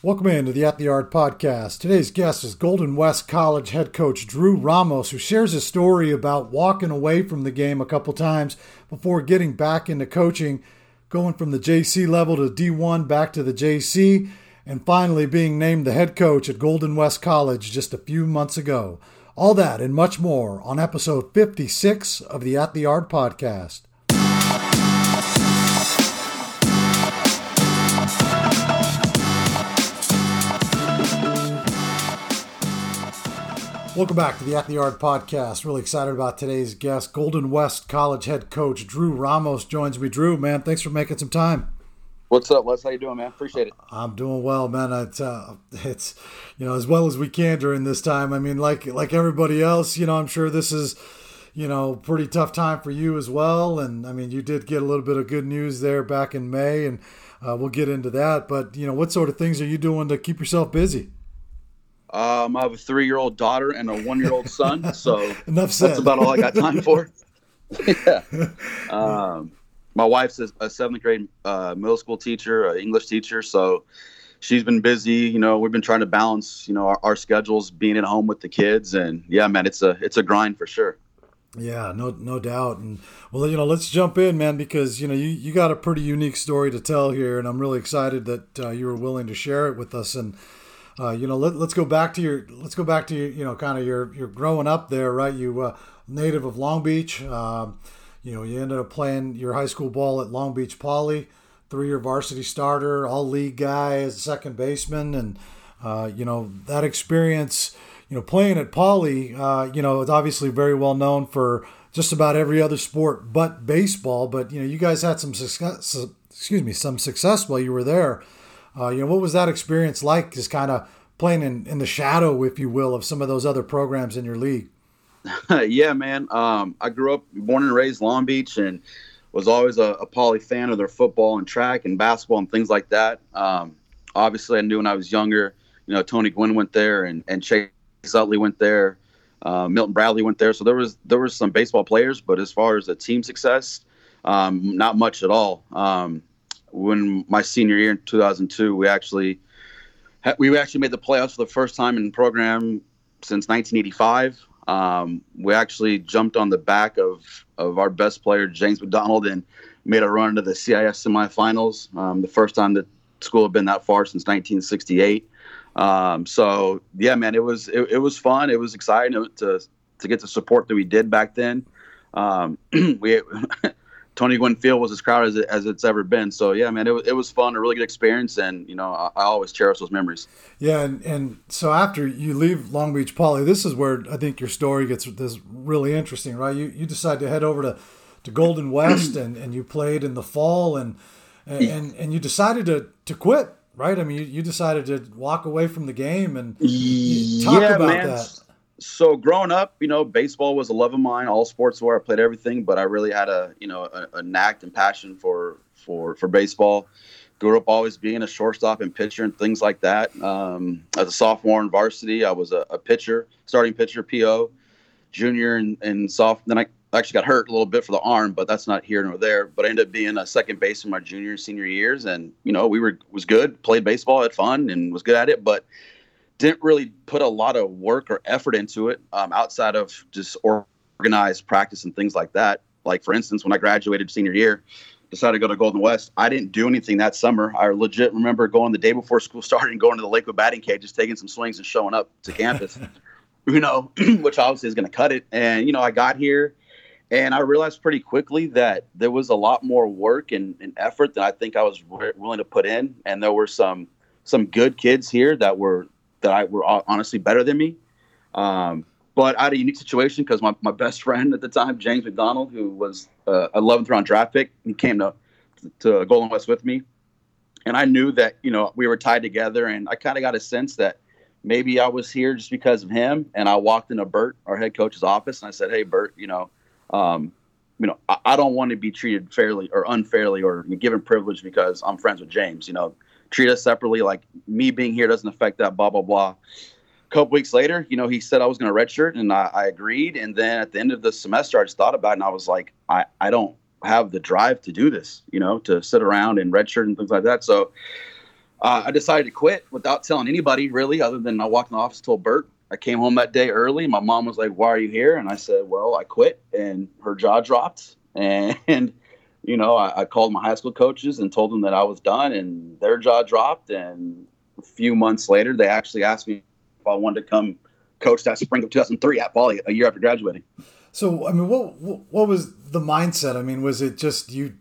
Welcome into the At the Yard podcast. Today's guest is Golden West College head coach Drew Ramos, who shares a story about walking away from the game a couple times before getting back into coaching, going from the JC level to D1 back to the JC, and finally being named the head coach at Golden West College just a few months ago. All that and much more on episode 56 of the At the Yard podcast. Welcome back to the At the Yard podcast. Really excited about today's guest. Golden West College head coach Drew Ramos joins me. Drew, man, thanks for making some time. What's up, Les? How you doing, man? Appreciate it. I'm doing well, man. It's uh, it's you know as well as we can during this time. I mean, like like everybody else, you know, I'm sure this is you know pretty tough time for you as well. And I mean, you did get a little bit of good news there back in May, and uh, we'll get into that. But you know, what sort of things are you doing to keep yourself busy? Um, I have a three-year-old daughter and a one-year-old son, so. That's about all I got time for. yeah. Um, my wife's a, a seventh grade uh, middle school teacher, an English teacher, so she's been busy. You know, we've been trying to balance, you know, our, our schedules, being at home with the kids, and yeah, man, it's a it's a grind for sure. Yeah, no, no doubt. And well, you know, let's jump in, man, because you know you, you got a pretty unique story to tell here, and I'm really excited that uh, you were willing to share it with us. And uh, you know, let, us go back to your let's go back to your, you know kind of your your growing up there, right? You uh, native of Long Beach. Um, you know, you ended up playing your high school ball at Long Beach Poly, three-year varsity starter, all league guy as a second baseman, and uh, you know that experience. You know, playing at Poly, uh, you know, it's obviously very well known for just about every other sport but baseball. But you know, you guys had some success. Excuse me, some success while you were there. Uh, you know, what was that experience like? Just kind of playing in, in the shadow, if you will, of some of those other programs in your league. yeah, man. Um, I grew up, born and raised Long Beach, and was always a, a poly fan of their football and track and basketball and things like that. Um, obviously, I knew when I was younger. You know, Tony Gwynn went there, and, and Chase Utley went there. Uh, Milton Bradley went there, so there was there was some baseball players, but as far as a team success, um, not much at all. Um, when my senior year in 2002, we actually we actually made the playoffs for the first time in program since 1985. Um, we actually jumped on the back of of our best player James McDonald and made a run to the CIF semifinals. Um, the first time that school had been that far since 1968. Um, so yeah, man, it was it, it, was fun. It was exciting to to get the support that we did back then. Um, we Tony Gwynn Field was as crowded as, it, as it's ever been. So yeah, man, it, it was fun, a really good experience, and you know I, I always cherish those memories. Yeah, and, and so after you leave Long Beach Poly, this is where I think your story gets this really interesting, right? You you decide to head over to, to Golden West, and, and you played in the fall, and and and you decided to to quit, right? I mean, you, you decided to walk away from the game, and talk yeah, about man. that so growing up, you know, baseball was a love of mine. All sports were. I played everything, but I really had a, you know, a, a knack and passion for for for baseball. Grew up always being a shortstop and pitcher and things like that. Um, as a sophomore in varsity, I was a, a pitcher, starting pitcher, PO. Junior and, and soft. Then I actually got hurt a little bit for the arm, but that's not here nor there. But I ended up being a second baseman my junior and senior years, and you know, we were was good, played baseball, had fun, and was good at it, but didn't really put a lot of work or effort into it um, outside of just organized practice and things like that. Like for instance, when I graduated senior year, decided to go to Golden West. I didn't do anything that summer. I legit remember going the day before school started and going to the Lakewood batting cage, just taking some swings and showing up to campus. you know, which obviously is going to cut it. And you know, I got here. And I realized pretty quickly that there was a lot more work and, and effort than I think I was willing to put in. And there were some some good kids here that were that I were honestly better than me. Um, but I had a unique situation because my, my best friend at the time, James McDonald, who was uh, 11th round draft pick, he came to to Golden West with me, and I knew that you know we were tied together, and I kind of got a sense that maybe I was here just because of him. And I walked into Bert, our head coach's office, and I said, "Hey, Bert, you know." Um, you know, I, I, don't want to be treated fairly or unfairly or given privilege because I'm friends with James. You know, treat us separately. Like me being here doesn't affect that. Blah blah blah. A couple weeks later, you know, he said I was going to redshirt, and I, I, agreed. And then at the end of the semester, I just thought about it, and I was like, I, I don't have the drive to do this, you know, to sit around and redshirt and things like that. So uh, I decided to quit without telling anybody really, other than I walked in the office, told Bert. I came home that day early. My mom was like, "Why are you here?" And I said, "Well, I quit." And her jaw dropped. And you know, I, I called my high school coaches and told them that I was done, and their jaw dropped. And a few months later, they actually asked me if I wanted to come coach that spring of 2003 at Poly, a year after graduating. So, I mean, what what was the mindset? I mean, was it just you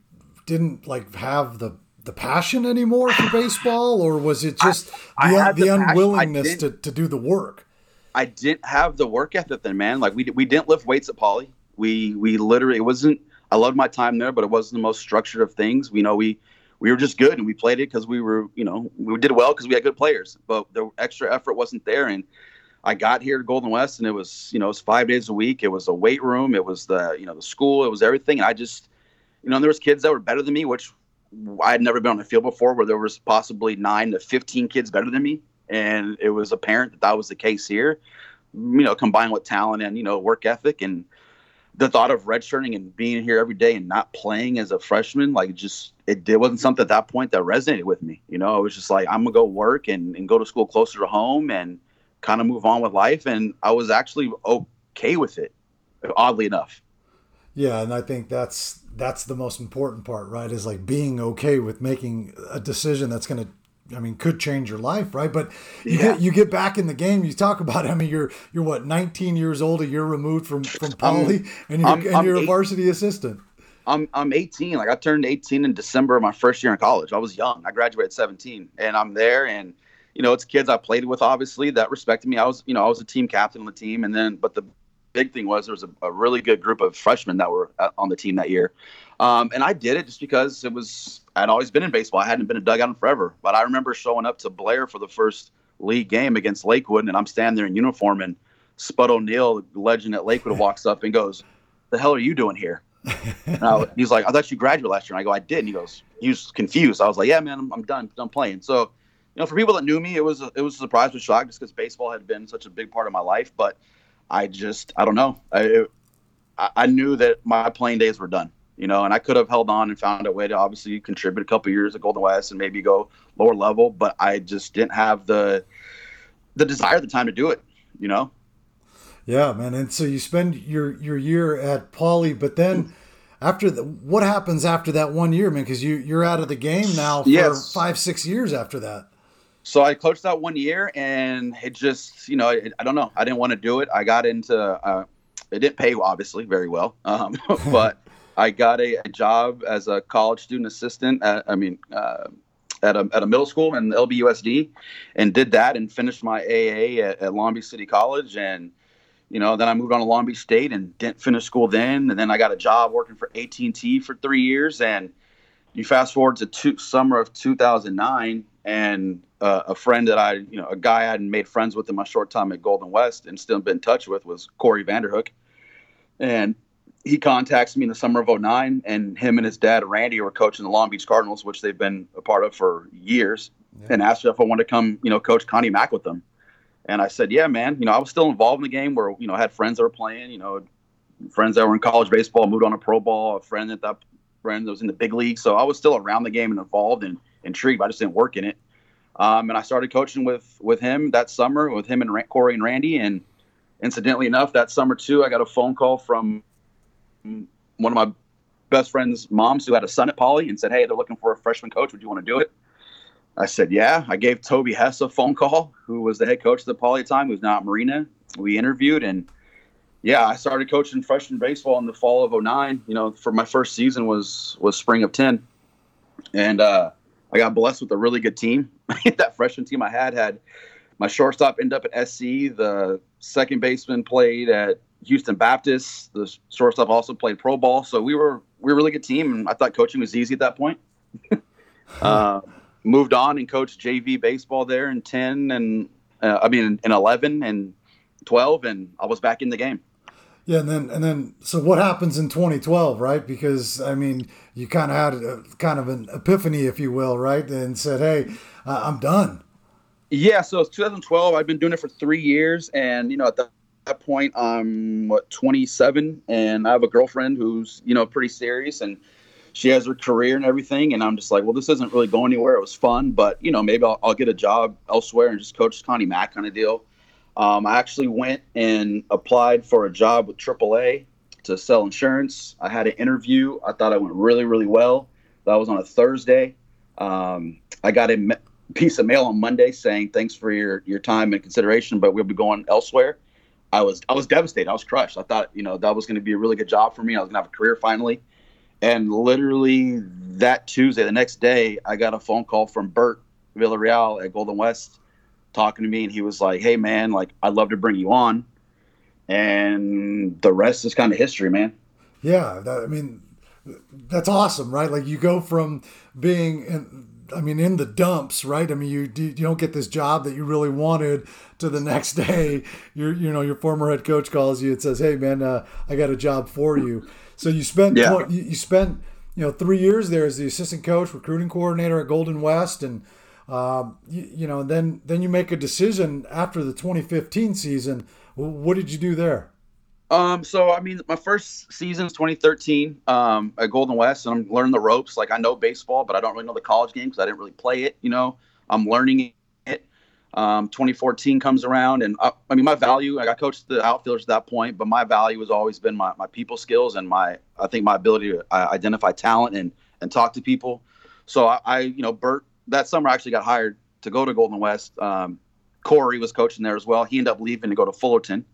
didn't like have the the passion anymore for baseball, or was it just I, the, I the, the unwillingness to, to do the work? I didn't have the work ethic then, man. Like we we didn't lift weights at Poly. We we literally it wasn't. I loved my time there, but it wasn't the most structured of things. We know we we were just good and we played it because we were you know we did well because we had good players, but the extra effort wasn't there. And I got here to Golden West and it was you know it was five days a week. It was a weight room. It was the you know the school. It was everything. And I just you know there was kids that were better than me, which I had never been on the field before where there was possibly nine to 15 kids better than me. And it was apparent that that was the case here, you know, combined with talent and, you know, work ethic and the thought of redshirting and being here every day and not playing as a freshman, like just, it, it wasn't something at that point that resonated with me. You know, it was just like, I'm to go work and, and go to school closer to home and kind of move on with life. And I was actually okay with it, oddly enough. Yeah, and I think that's that's the most important part, right? Is like being okay with making a decision that's going to I mean, could change your life, right? But you yeah. get you get back in the game. You talk about. I mean, you're you're what 19 years old, a year removed from from Poly, and you're, I'm, and you're I'm a varsity assistant. I'm I'm 18. Like I turned 18 in December of my first year in college. I was young. I graduated 17, and I'm there. And you know, it's kids I played with, obviously that respected me. I was you know I was a team captain on the team, and then but the big thing was there was a, a really good group of freshmen that were uh, on the team that year. Um, and I did it just because it was, I'd always been in baseball. I hadn't been a dugout in forever. But I remember showing up to Blair for the first league game against Lakewood, and I'm standing there in uniform, and Spud O'Neill, the legend at Lakewood, walks up and goes, The hell are you doing here? I, he's like, I thought you graduated last year. And I go, I did. And he goes, he was confused. I was like, Yeah, man, I'm, I'm done, done playing. So, you know, for people that knew me, it was a, it was a surprise, with shock, just because baseball had been such a big part of my life. But I just I don't know. I I knew that my playing days were done. You know, and I could have held on and found a way to obviously contribute a couple years at Golden West and maybe go lower level, but I just didn't have the the desire, the time to do it. You know. Yeah, man. And so you spend your your year at Poly, but then after the, what happens after that one year, man? Because you you're out of the game now for yes. five six years after that. So I coached that one year, and it just, you know, it, I don't know. I didn't want to do it. I got into. Uh, it didn't pay obviously very well, um, but I got a, a, job as a college student assistant. At, I mean, uh, at a at a middle school in LBUSD, and did that and finished my AA at, at Long Beach City College, and you know, then I moved on to Long Beach State and didn't finish school then, and then I got a job working for AT and T for three years, and you fast forward to two, summer of 2009 and uh, a friend that I, you know, a guy I hadn't made friends with in my short time at Golden West and still been in touch with was Corey Vanderhook. And he contacts me in the summer of 09 and him and his dad, Randy, were coaching the Long Beach Cardinals, which they've been a part of for years yeah. and asked if I wanted to come, you know, coach Connie Mack with them. And I said, yeah, man, you know, I was still involved in the game where, you know, I had friends that were playing, you know, friends that were in college baseball, moved on to pro ball, a friend that that friend that was in the big league. So I was still around the game and involved and intrigued, but I just didn't work in it. Um, and I started coaching with with him that summer with him and Corey and Randy. And incidentally enough, that summer too, I got a phone call from one of my best friend's moms who had a son at Poly and said, "Hey, they're looking for a freshman coach. Would you want to do it?" I said, "Yeah." I gave Toby Hess a phone call, who was the head coach of the Poly at the time, who's now at Marina. We interviewed and yeah, I started coaching freshman baseball in the fall of 09. You know, for my first season was was spring of 10. And uh, I got blessed with a really good team. that freshman team I had had my shortstop end up at SC. The second baseman played at Houston Baptist. The shortstop also played pro ball. So we were we were a really good team, and I thought coaching was easy at that point. uh, moved on and coached JV baseball there in ten and uh, I mean in, eleven and twelve, and I was back in the game. Yeah, and then and then so what happens in 2012, right? Because I mean, you kind of had a, kind of an epiphany, if you will, right? And said, "Hey, uh, I'm done." Yeah, so it's 2012. I've been doing it for three years, and you know, at that that point, I'm what 27, and I have a girlfriend who's you know pretty serious, and she has her career and everything. And I'm just like, well, this isn't really going anywhere. It was fun, but you know, maybe I'll, I'll get a job elsewhere and just coach Connie Mack kind of deal. Um, I actually went and applied for a job with AAA to sell insurance. I had an interview. I thought I went really, really well. That was on a Thursday. Um, I got a piece of mail on Monday saying thanks for your your time and consideration, but we'll be going elsewhere. I was I was devastated. I was crushed. I thought you know that was going to be a really good job for me. I was going to have a career finally. And literally that Tuesday, the next day, I got a phone call from Bert Villarreal at Golden West talking to me, and he was like, "Hey man, like I'd love to bring you on." And the rest is kind of history, man. Yeah, that, I mean, that's awesome, right? Like you go from being in, I mean, in the dumps, right? I mean, you you don't get this job that you really wanted to the next day. Your you know your former head coach calls you and says, "Hey, man, uh, I got a job for you." So you spent yeah. you, you spent you know three years there as the assistant coach, recruiting coordinator at Golden West, and um, you, you know then then you make a decision after the 2015 season. What did you do there? Um, so I mean, my first season is 2013 um, at Golden West, and I'm learning the ropes. Like I know baseball, but I don't really know the college game because I didn't really play it. You know, I'm learning it. Um, 2014 comes around, and I, uh, I mean, my value. Like I coached the outfielders at that point, but my value has always been my, my people skills and my I think my ability to uh, identify talent and and talk to people. So I, I, you know, Bert that summer I actually got hired to go to Golden West. Um, Corey was coaching there as well. He ended up leaving to go to Fullerton.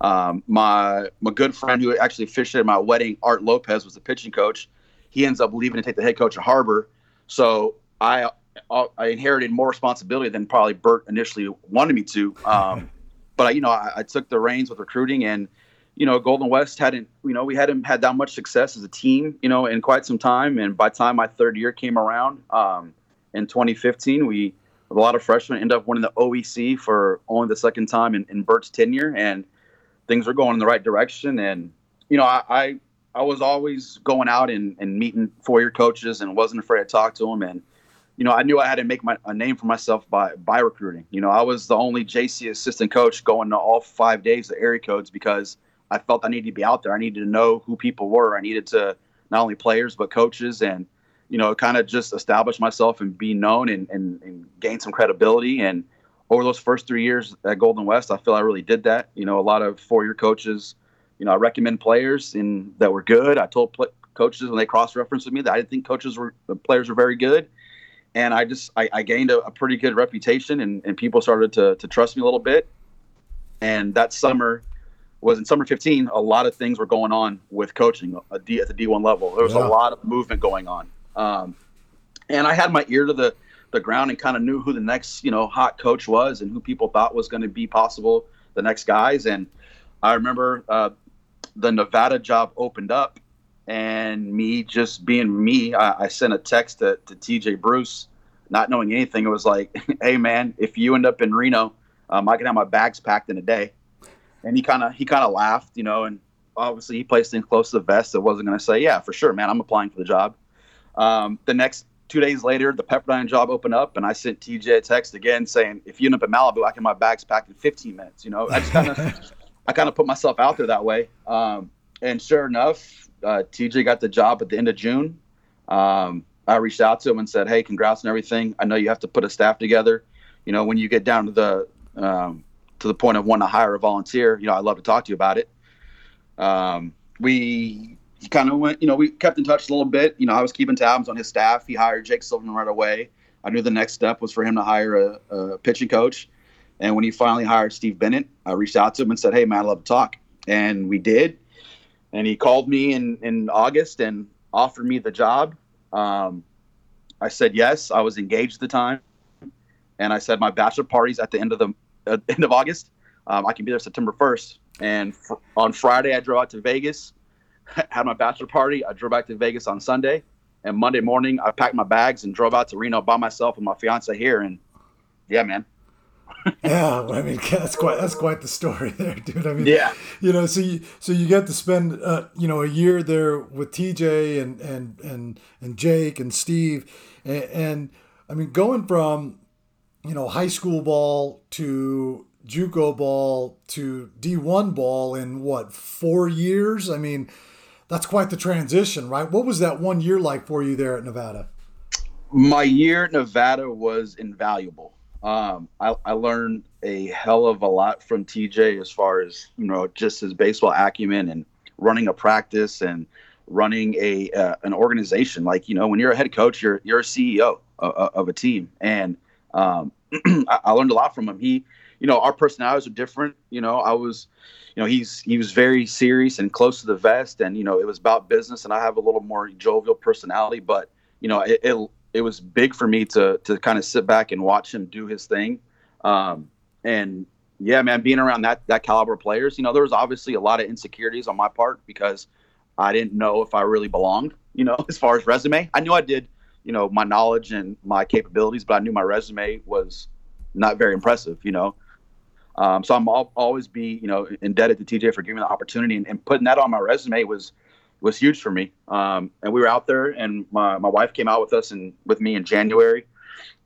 Um, my my good friend who actually officiated my wedding, Art Lopez, was the pitching coach. He ends up leaving to take the head coach at Harbor. So I I inherited more responsibility than probably Bert initially wanted me to. Um, but I, you know, I, I, took the reins with recruiting, and you know, Golden West hadn't you know we hadn't had that much success as a team, you know, in quite some time. And by the time my third year came around um, in 2015, we a lot of freshmen ended up winning the OEC for only the second time in, in Bert's tenure, and things were going in the right direction. And you know, I I, I was always going out and, and meeting four year coaches and wasn't afraid to talk to them. And you know, I knew I had to make my, a name for myself by by recruiting. You know, I was the only JC assistant coach going to all five days of area codes because I felt I needed to be out there. I needed to know who people were. I needed to not only players but coaches and you know kind of just establish myself and be known and, and, and gain some credibility and over those first three years at Golden West, I feel I really did that. You know, a lot of four-year coaches, you know, I recommend players in that were good. I told pl- coaches when they cross-referenced with me that I didn't think coaches were the players were very good, and I just I, I gained a, a, pretty good reputation, and, and people started to to trust me a little bit. And that summer was in summer 15. A lot of things were going on with coaching at the D1 level. There was yeah. a lot of movement going on, um, and I had my ear to the the ground and kind of knew who the next you know hot coach was and who people thought was going to be possible the next guys. And I remember uh, the Nevada job opened up, and me just being me, I, I sent a text to, to TJ Bruce, not knowing anything. It was like, "Hey man, if you end up in Reno, um, I can have my bags packed in a day." And he kind of he kind of laughed, you know, and obviously he placed things close to the vest. I wasn't going to say, "Yeah, for sure, man, I'm applying for the job." Um, the next two days later, the Pepperdine job opened up, and I sent TJ a text again saying, "If you end up in Malibu, I can my bags packed in 15 minutes." You know, I just kind of, I kind of put myself out there that way. Um, and sure enough, uh, TJ got the job at the end of June. Um, I reached out to him and said, "Hey, congrats and everything. I know you have to put a staff together. You know, when you get down to the um, to the point of wanting to hire a volunteer, you know, I'd love to talk to you about it." Um, we he kind of went, you know, we kept in touch a little bit. You know, I was keeping tabs on his staff. He hired Jake Silverman right away. I knew the next step was for him to hire a, a pitching coach. And when he finally hired Steve Bennett, I reached out to him and said, Hey, man, I'd love to talk. And we did. And he called me in, in August and offered me the job. Um, I said yes. I was engaged at the time. And I said, My bachelor party's at the end of the uh, end of August. Um, I can be there September 1st. And on Friday, I drove out to Vegas had my bachelor party. I drove back to Vegas on Sunday, and Monday morning I packed my bags and drove out to Reno by myself with my fiance here. And yeah, man. yeah, I mean that's quite that's quite the story there, dude. I mean, yeah, you know, so you so you get to spend uh, you know a year there with TJ and and and and Jake and Steve, and, and I mean going from you know high school ball to JUCO ball to D1 ball in what four years? I mean, that's quite the transition, right? What was that one year like for you there at Nevada? My year at Nevada was invaluable. Um, I, I, learned a hell of a lot from TJ as far as you know, just his baseball acumen and running a practice and running a uh, an organization. Like you know, when you're a head coach, you're you're a CEO of, of a team, and um, I, I learned a lot from him. He, you know, our personalities are different. You know, I was, you know, he's he was very serious and close to the vest, and you know, it was about business, and I have a little more jovial personality, but you know, it, it it was big for me to to kind of sit back and watch him do his thing. Um, and yeah, man, being around that that caliber of players, you know, there was obviously a lot of insecurities on my part because I didn't know if I really belonged, you know, as far as resume. I knew I did, you know, my knowledge and my capabilities, but I knew my resume was not very impressive, you know. Um, so I'm I'll always be, you know, indebted to TJ for giving me the opportunity and, and putting that on my resume was was huge for me. Um, and we were out there, and my, my wife came out with us and with me in January.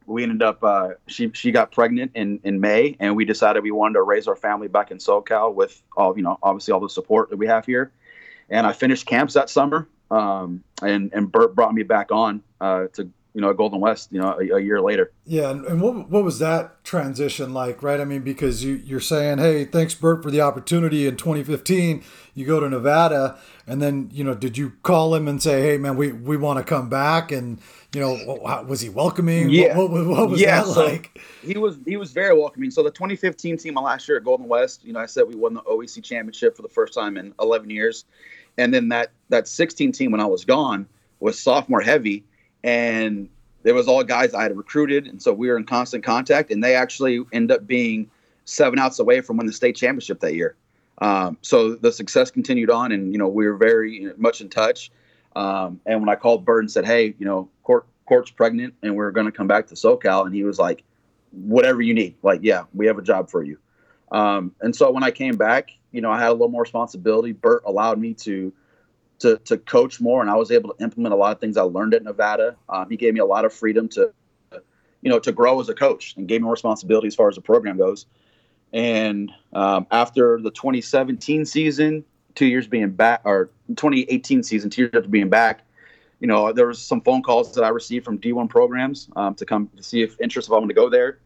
We ended up uh, she she got pregnant in in May, and we decided we wanted to raise our family back in SoCal with all you know obviously all the support that we have here. And I finished camps that summer, um, and and Bert brought me back on uh, to you know, Golden West, you know, a, a year later. Yeah, and, and, what what was that transition like, right? I mean, because you you're saying, hey, thanks Bert for the opportunity in 2015. You go to Nevada, and then you know, did you call him and say, hey, man, we we want to come back? And you know, was he welcoming? Yeah, what, what, what was yeah, that so like? He was he was very welcoming. So the 2015 team, my last year at Golden West, you know, I said we won the OEC championship for the first time in 11 years, and then that that 16 team when I was gone was sophomore heavy and there was all guys I had recruited, and so we were in constant contact. And they actually end up being seven outs away from winning the state championship that year. Um, so the success continued on, and you know we were very much in touch. Um, and when I called Bert and said, "Hey, you know, Court Court's pregnant, and we're going to come back to SoCal," and he was like, "Whatever you need, like, yeah, we have a job for you." Um, and so when I came back, you know, I had a little more responsibility. Bert allowed me to to to coach more, and I was able to implement a lot of things I learned at Nevada. Um, he gave me a lot of freedom to, you know, to grow as a coach, and gave me responsibility as far as the program goes. And um, after the 2017 season, two years being back, or 2018 season, two years after being back, you know, there was some phone calls that I received from D1 programs um, to come to see if interest if I wanted to go there.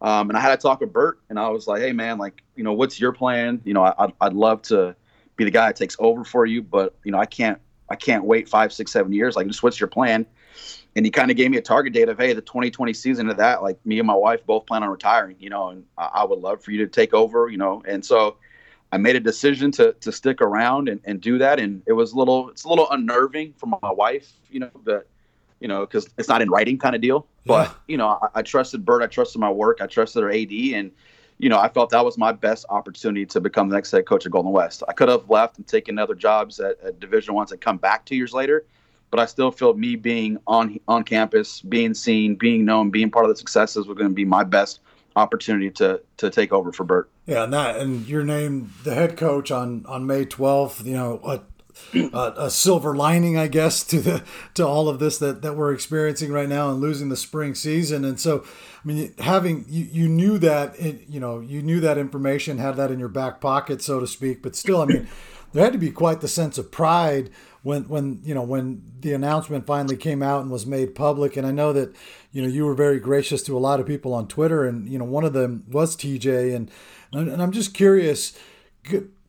Um, and I had to talk with Bert, and I was like, "Hey, man, like, you know, what's your plan? You know, I'd I'd love to be the guy that takes over for you. But you know, I can't I can't wait five, six, seven years. Like, just what's your plan? And he kind of gave me a target date of, hey, the 2020 season of that, like me and my wife both plan on retiring, you know, and I, I would love for you to take over, you know. And so I made a decision to to stick around and, and do that. And it was a little it's a little unnerving for my wife, you know, that you know, because it's not in writing kind of deal. But yeah. you know, I, I, trusted Bert, I trusted my work, I trusted her AD, and you know, I felt that was my best opportunity to become the next head coach at Golden West. I could have left and taken other jobs at, at Division Ones and come back two years later, but I still feel me being on on campus, being seen, being known, being part of the successes was going to be my best opportunity to to take over for Bert. Yeah, and that and you're named the head coach on on May 12th. You know, a, a, a, silver lining, I guess, to the to all of this that that we're experiencing right now and losing the spring season. And so, I mean, having you, you knew that it, you know you knew that information, had that in your back pocket, so to speak. But still, I mean, there had to be quite the sense of pride when when you know when the announcement finally came out and was made public. And I know that you know you were very gracious to a lot of people on Twitter, and you know one of them was TJ, and and I'm just curious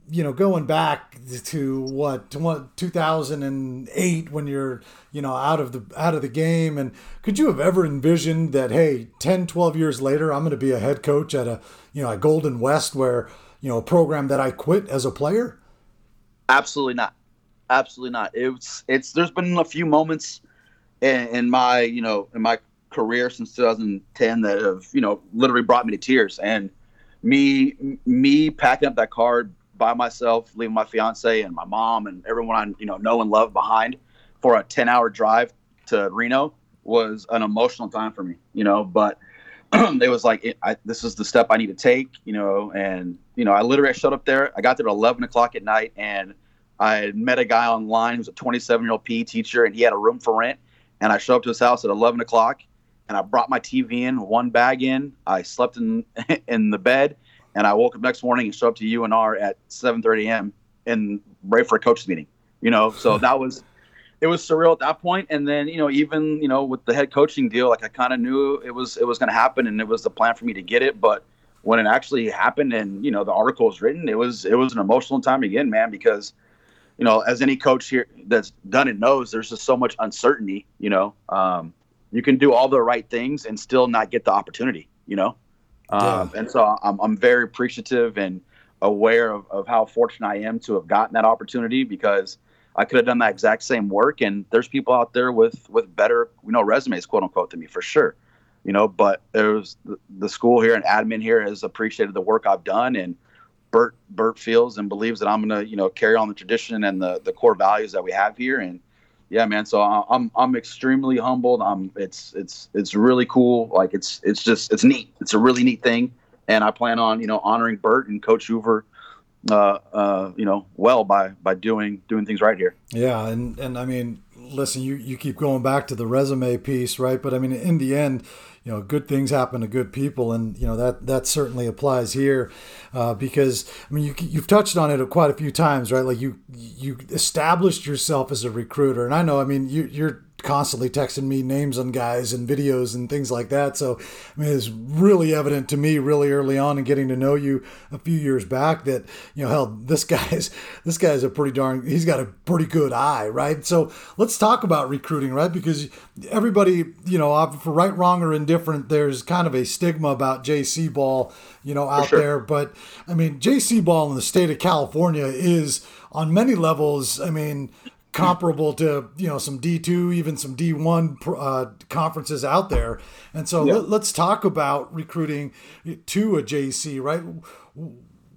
you know, going back to what, 2008 when you're, you know, out of the out of the game and could you have ever envisioned that hey, 10, 12 years later I'm going to be a head coach at a, you know, a Golden West where, you know, a program that I quit as a player? Absolutely not. Absolutely not. It's it's there's been a few moments in, in my, you know, in my career since 2010 that have, you know, literally brought me to tears and me me packing up that card by myself, leaving my fiance and my mom and everyone I you know know and love behind for a 10 hour drive to Reno was an emotional time for me, you know, but it was like, it, I, this is the step I need to take, you know, and, you know, I literally showed up there. I got there at 11 o'clock at night and I met a guy online who's a 27 year old PE teacher and he had a room for rent. And I showed up to his house at 11 o'clock and I brought my TV in, one bag in. I slept in, in the bed and I woke up next morning and showed up to UNR at 7:30 a.m. and ready for a coach's meeting. You know, so that was it was surreal at that point. And then you know, even you know, with the head coaching deal, like I kind of knew it was it was going to happen, and it was the plan for me to get it. But when it actually happened, and you know, the article was written, it was it was an emotional time again, man, because you know, as any coach here that's done it knows, there's just so much uncertainty. You know, um, you can do all the right things and still not get the opportunity. You know, um, and so I'm I'm very appreciative and aware of, of how fortunate I am to have gotten that opportunity because I could have done that exact same work. And there's people out there with with better, you know, resumes, quote unquote, than me for sure. You know, but there's the, the school here and admin here has appreciated the work I've done, and Bert Bert feels and believes that I'm gonna, you know, carry on the tradition and the the core values that we have here. And yeah, man. So I'm I'm extremely humbled. I'm it's it's it's really cool. Like it's it's just it's neat. It's a really neat thing, and I plan on you know honoring Bert and Coach Hoover uh, uh, you know, well by by doing doing things right here. Yeah, and and I mean, listen, you you keep going back to the resume piece, right? But I mean, in the end, you know, good things happen to good people, and you know that that certainly applies here, uh, because I mean, you you've touched on it quite a few times, right? Like you you established yourself as a recruiter, and I know, I mean, you you're constantly texting me names on guys and videos and things like that. So, I mean, it's really evident to me really early on in getting to know you a few years back that, you know, hell, this guy's, this guy's a pretty darn, he's got a pretty good eye, right? So let's talk about recruiting, right? Because everybody, you know, for right, wrong, or indifferent, there's kind of a stigma about JC ball, you know, out sure. there. But I mean, JC ball in the state of California is on many levels, I mean, comparable to you know some D2 even some D1 uh, conferences out there. And so yeah. let, us talk about recruiting to a JC right?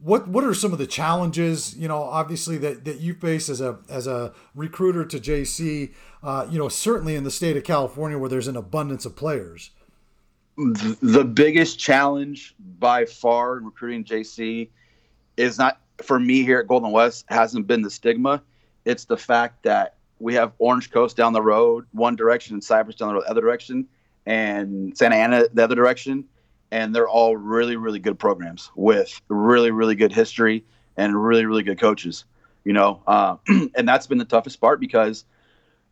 What what are some of the challenges you know obviously that, that you face as a as a recruiter to JC uh, you know certainly in the state of California where there's an abundance of players? The biggest challenge by far in recruiting JC is not for me here at Golden West hasn't been the stigma it's the fact that we have Orange Coast down the road, one direction, and Cypress down the road, the other direction, and Santa Ana the other direction, and they're all really, really good programs with really, really good history and really, really good coaches. You know, uh, and that's been the toughest part because,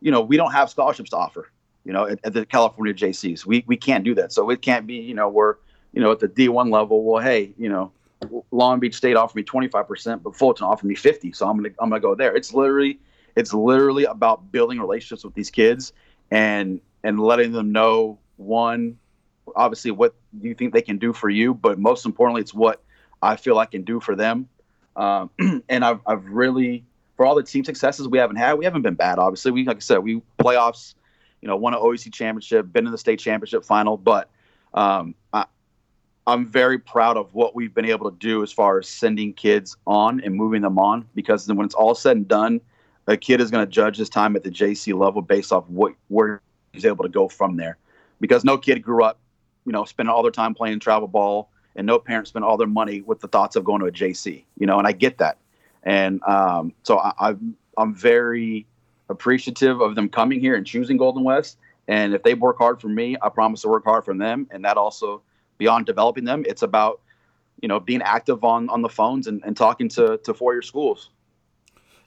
you know, we don't have scholarships to offer. You know, at, at the California JCs, we we can't do that. So it can't be, you know, we're you know at the D1 level. Well, hey, you know, Long Beach State offered me 25%, but Fullerton offered me 50. So I'm gonna I'm gonna go there. It's literally it's literally about building relationships with these kids and and letting them know one obviously what you think they can do for you, but most importantly, it's what I feel I can do for them. Um, and I've I've really for all the team successes we haven't had, we haven't been bad. Obviously, we like I said, we playoffs, you know, won an OEC championship, been in the state championship final, but um, I, I'm very proud of what we've been able to do as far as sending kids on and moving them on because when it's all said and done, a kid is going to judge his time at the JC level based off what where he's able to go from there. Because no kid grew up, you know, spending all their time playing travel ball, and no parent spent all their money with the thoughts of going to a JC. You know, and I get that, and um, so I, I'm I'm very appreciative of them coming here and choosing Golden West. And if they work hard for me, I promise to work hard for them, and that also beyond developing them, it's about you know being active on on the phones and, and talking to to four year schools.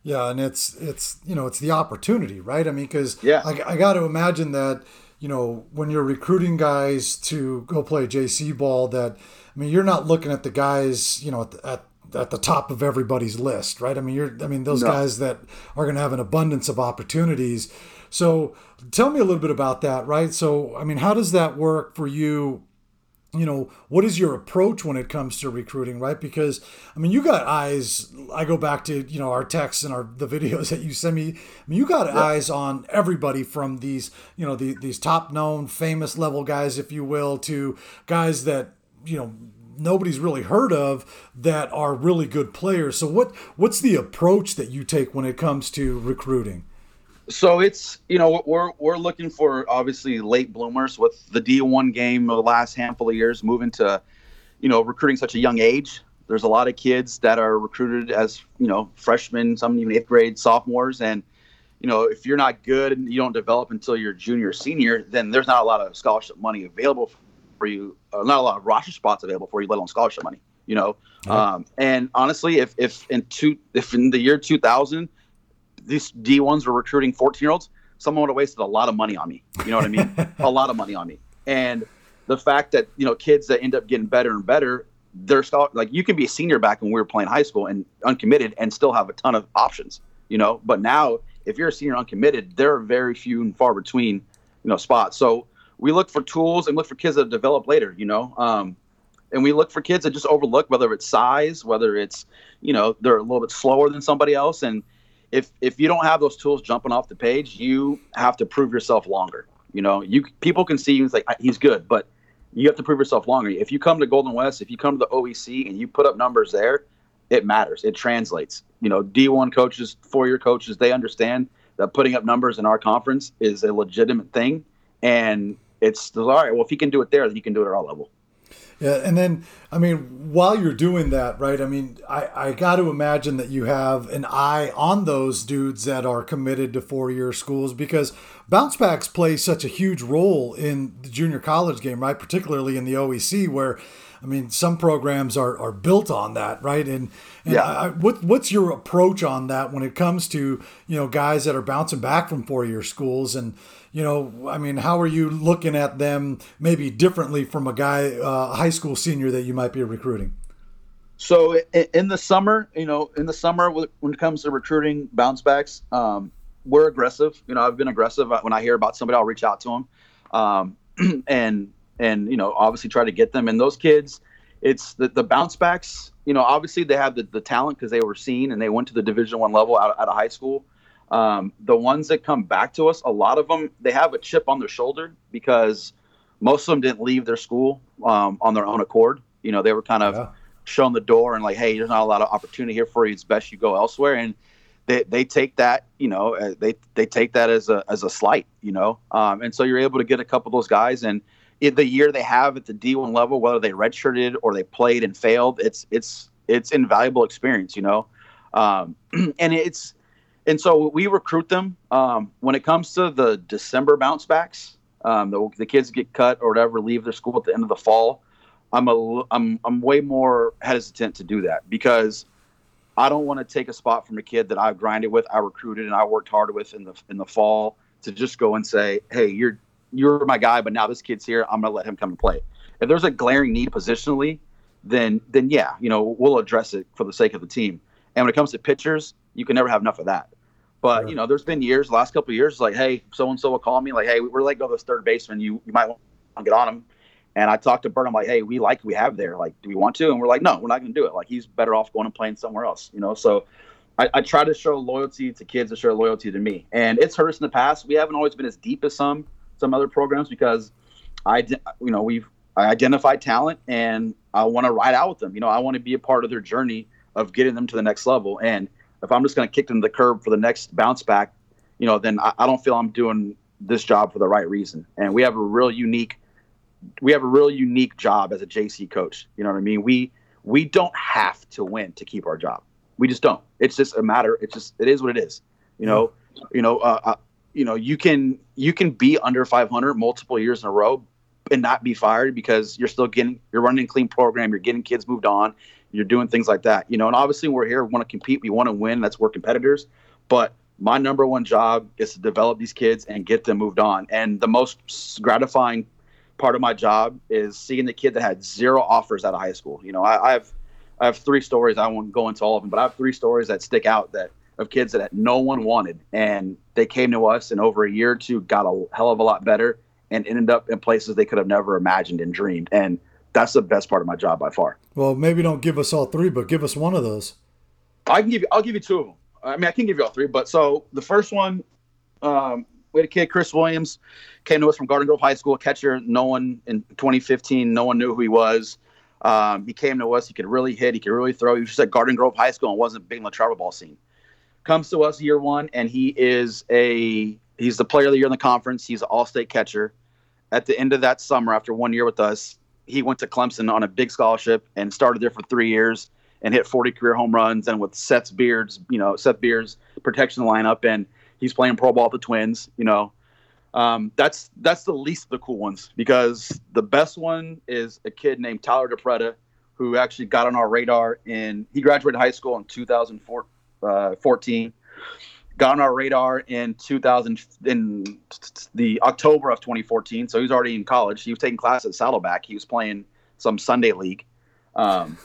Yeah, and it's it's you know it's the opportunity, right? I mean, because yeah, I, I got to imagine that you know when you're recruiting guys to go play JC ball, that I mean you're not looking at the guys you know at, the, at at the top of everybody's list, right? I mean, you're I mean those no. guys that are going to have an abundance of opportunities. So tell me a little bit about that, right? So I mean, how does that work for you you know what is your approach when it comes to recruiting right? Because i mean you got eyes i go back to you know our texts and our the videos that you send me. I mean you got eyes on everybody from these you know the, these top known famous level guys if you will to guys that you know nobody's really heard of that are really good players. So what what's the approach that you take when it comes to recruiting so it's you know we're we're looking for obviously late bloomers with the D1 game of the last handful of years moving to you know recruiting such a young age. There's a lot of kids that are recruited as you know freshmen, some even eighth grade, sophomores, and you know if you're not good and you don't develop until you're junior, senior, then there's not a lot of scholarship money available for you. Uh, not a lot of roster spots available for you, let alone scholarship money. You know, um, and honestly, if if in two if in the year 2000 these D ones were recruiting 14 year olds, someone would have wasted a lot of money on me. You know what I mean? a lot of money on me. And the fact that you know kids that end up getting better and better, they're still like you can be a senior back when we were playing high school and uncommitted and still have a ton of options. You know, but now if you're a senior uncommitted, there are very few and far between, you know, spots. So we look for tools and look for kids that develop later. You know, um, and we look for kids that just overlook whether it's size, whether it's you know they're a little bit slower than somebody else, and if if you don't have those tools jumping off the page, you have to prove yourself longer. You know, you people can see and like he's good, but you have to prove yourself longer. If you come to Golden West, if you come to the OEC and you put up numbers there, it matters. It translates. You know, D1 coaches, four-year coaches, they understand that putting up numbers in our conference is a legitimate thing, and it's all right. Well, if he can do it there, then he can do it at our level. Yeah, and then I mean, while you're doing that, right? I mean, I, I got to imagine that you have an eye on those dudes that are committed to four year schools because bounce backs play such a huge role in the junior college game, right? Particularly in the OEC, where I mean, some programs are, are built on that, right? And, and yeah. I, what what's your approach on that when it comes to you know guys that are bouncing back from four year schools and you know, I mean, how are you looking at them maybe differently from a guy, uh, high school senior that you might be recruiting? So in the summer, you know, in the summer when it comes to recruiting bounce backs, um, we're aggressive. You know, I've been aggressive when I hear about somebody, I'll reach out to them, um, and and you know, obviously try to get them. And those kids, it's the, the bounce backs. You know, obviously they have the, the talent because they were seen and they went to the Division One level out, out of high school. Um, the ones that come back to us, a lot of them, they have a chip on their shoulder because most of them didn't leave their school um, on their own accord. You know, they were kind of yeah. shown the door and like, hey, there's not a lot of opportunity here for you. It's best you go elsewhere. And they, they take that, you know, uh, they they take that as a as a slight, you know. Um, and so you're able to get a couple of those guys, and in the year they have at the D1 level, whether they redshirted or they played and failed, it's it's it's invaluable experience, you know. Um, and it's and so we recruit them. Um, when it comes to the December bounce backs, um, the, the, kids get cut or whatever, leave their school at the end of the fall. I'm a I'm I'm way more hesitant to do that because I don't want to take a spot from a kid that I've grinded with, I recruited, and I worked hard with in the in the fall to just go and say, hey, you're you're my guy, but now this kid's here, I'm gonna let him come and play. If there's a glaring need positionally, then then yeah, you know we'll address it for the sake of the team. And when it comes to pitchers, you can never have enough of that. But sure. you know, there's been years, last couple of years, like, hey, so and so will call me, like, hey, we're like go this third baseman. You you might want to get on him. And I talked to Bert. I'm like, hey, we like we have there. Like, do we want to? And we're like, no, we're not going to do it. Like, he's better off going and playing somewhere else. You know, so I, I, try to show loyalty to kids that show loyalty to me. And it's hurt us in the past. We haven't always been as deep as some some other programs because I, you know, we've I identified talent and I want to ride out with them. You know, I want to be a part of their journey of getting them to the next level. And if I'm just going to kick them to the curb for the next bounce back, you know, then I, I, don't feel I'm doing this job for the right reason. And we have a real unique, we have a real unique job as a JC coach. You know what I mean? We we don't have to win to keep our job. We just don't. It's just a matter. It's just it is what it is. You know. You know. Uh, uh, you know. You can you can be under 500 multiple years in a row and not be fired because you're still getting you're running a clean program. You're getting kids moved on you're doing things like that, you know. And obviously, we're here, we want to compete, we want to win. That's we're competitors. But my number one job is to develop these kids and get them moved on. And the most gratifying part of my job is seeing the kid that had zero offers out of high school. You know, I, I have I have three stories. I won't go into all of them, but I have three stories that stick out that of kids that no one wanted, and they came to us, and over a year or two got a hell of a lot better, and ended up in places they could have never imagined and dreamed. And that's the best part of my job by far. Well, maybe don't give us all three, but give us one of those. I can give you. I'll give you two of them. I mean, I can give you all three, but so the first one, um, we had a kid, Chris Williams, came to us from Garden Grove High School, catcher. No one in 2015, no one knew who he was. Um, he came to us. He could really hit. He could really throw. He was just at Garden Grove High School and wasn't big in the travel ball scene. Comes to us year one, and he is a he's the player of the year in the conference. He's an all-state catcher. At the end of that summer, after one year with us, he went to Clemson on a big scholarship and started there for three years and hit 40 career home runs. And with Seth Beer's, you know, Seth Beer's protection lineup, and he's playing pro ball with the Twins. You know, um, that's that's the least of the cool ones because the best one is a kid named Tyler DePreta, who actually got on our radar and he graduated high school in 2014 uh, got on our radar in 2000 in the october of 2014 so he was already in college he was taking class at saddleback he was playing some sunday league um,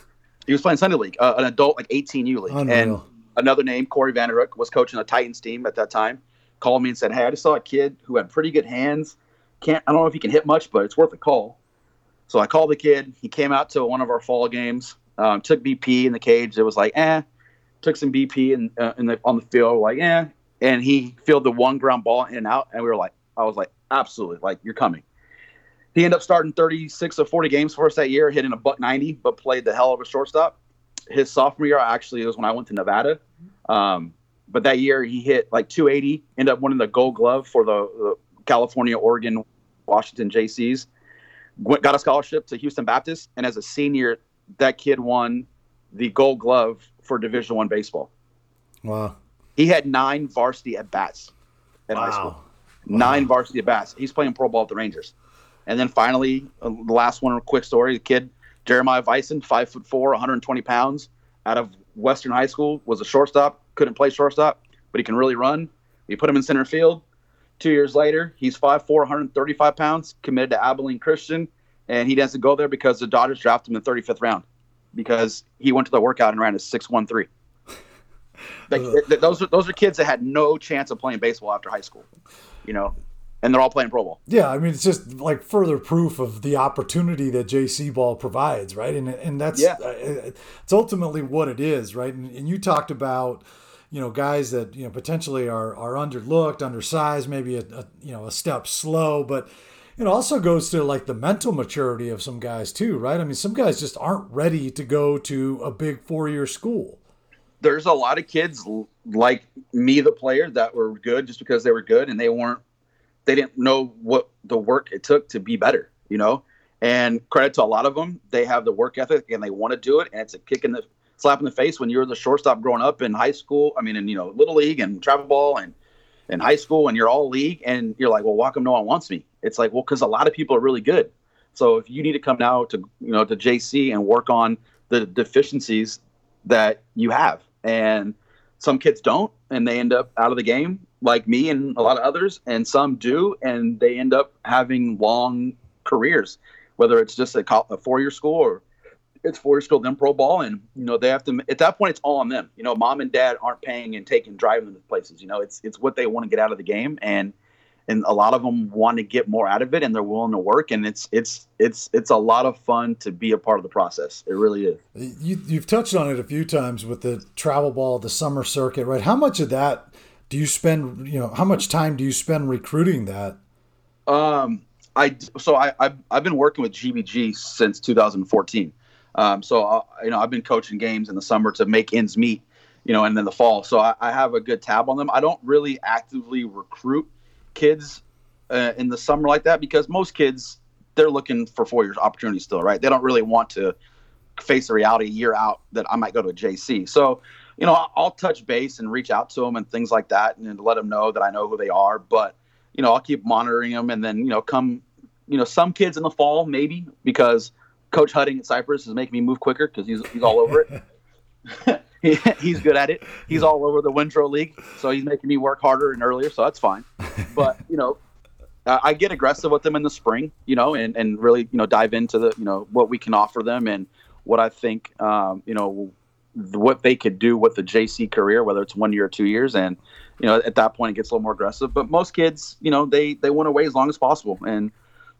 he was playing sunday league uh, an adult like 18u league Unreal. and another name corey vanderhook was coaching a titans team at that time called me and said hey i just saw a kid who had pretty good hands can't i don't know if he can hit much but it's worth a call so I called the kid. He came out to one of our fall games. Um, took BP in the cage. It was like, eh. Took some BP in, uh, in the, on the field, like, yeah, And he fielded the one ground ball in and out. And we were like, I was like, absolutely, like you're coming. He ended up starting 36 of 40 games for us that year, hitting a buck 90, but played the hell of a shortstop. His sophomore year, actually, was when I went to Nevada. Um, but that year, he hit like 280, ended up winning the Gold Glove for the, the California, Oregon, Washington JCs got a scholarship to Houston Baptist, and as a senior, that kid won the Gold Glove for Division One baseball. Wow! He had nine varsity at bats at wow. high school. Wow. Nine varsity at bats. He's playing pro ball at the Rangers. And then finally, uh, the last one, quick story: the kid Jeremiah Vison, five foot four, 120 pounds, out of Western High School, was a shortstop. Couldn't play shortstop, but he can really run. You put him in center field. Two years later, he's 5'4", 135 pounds, committed to Abilene Christian, and he doesn't go there because the Dodgers drafted him in the 35th round because he went to the workout and ran a 6'1'3". like, those are those are kids that had no chance of playing baseball after high school, you know, and they're all playing pro ball. Yeah, I mean it's just like further proof of the opportunity that JC ball provides, right? And and that's yeah. Uh, it's ultimately what it is, right? And, and you talked about you know guys that you know potentially are are underlooked, undersized, maybe a, a you know a step slow, but it also goes to like the mental maturity of some guys too, right? I mean, some guys just aren't ready to go to a big four year school. There's a lot of kids like me, the player, that were good just because they were good and they weren't, they didn't know what the work it took to be better, you know? And credit to a lot of them, they have the work ethic and they want to do it. And it's a kick in the slap in the face when you're the shortstop growing up in high school. I mean, in you know, little league and travel ball and in high school, and you're all league, and you're like, well, why come no one wants me? It's like, well, because a lot of people are really good. So if you need to come now to you know to JC and work on the deficiencies that you have, and some kids don't, and they end up out of the game, like me and a lot of others, and some do, and they end up having long careers, whether it's just a, a four-year school or it's four years then pro ball, and you know they have to. At that point, it's all on them. You know, mom and dad aren't paying and taking driving them to places. You know, it's it's what they want to get out of the game, and and a lot of them want to get more out of it, and they're willing to work, and it's it's it's it's a lot of fun to be a part of the process. It really is. You you've touched on it a few times with the travel ball, the summer circuit, right? How much of that do you spend? You know, how much time do you spend recruiting that? Um, I so I I've, I've been working with GBG since 2014. Um, so uh, you know, I've been coaching games in the summer to make ends meet, you know, and then the fall. So I, I have a good tab on them. I don't really actively recruit kids uh, in the summer like that because most kids they're looking for four years opportunity still, right? They don't really want to face the reality year out that I might go to a JC. So you know, I'll touch base and reach out to them and things like that, and let them know that I know who they are. But you know, I'll keep monitoring them, and then you know, come, you know, some kids in the fall maybe because Coach Hutting at Cypress is making me move quicker because he's he's all over it. he, he's good at it. He's all over the Wintro League, so he's making me work harder and earlier. So that's fine. But you know, I get aggressive with them in the spring, you know, and, and really you know dive into the you know what we can offer them and what I think um, you know what they could do with the JC career, whether it's one year or two years, and you know at that point it gets a little more aggressive. But most kids, you know, they they want to wait as long as possible, and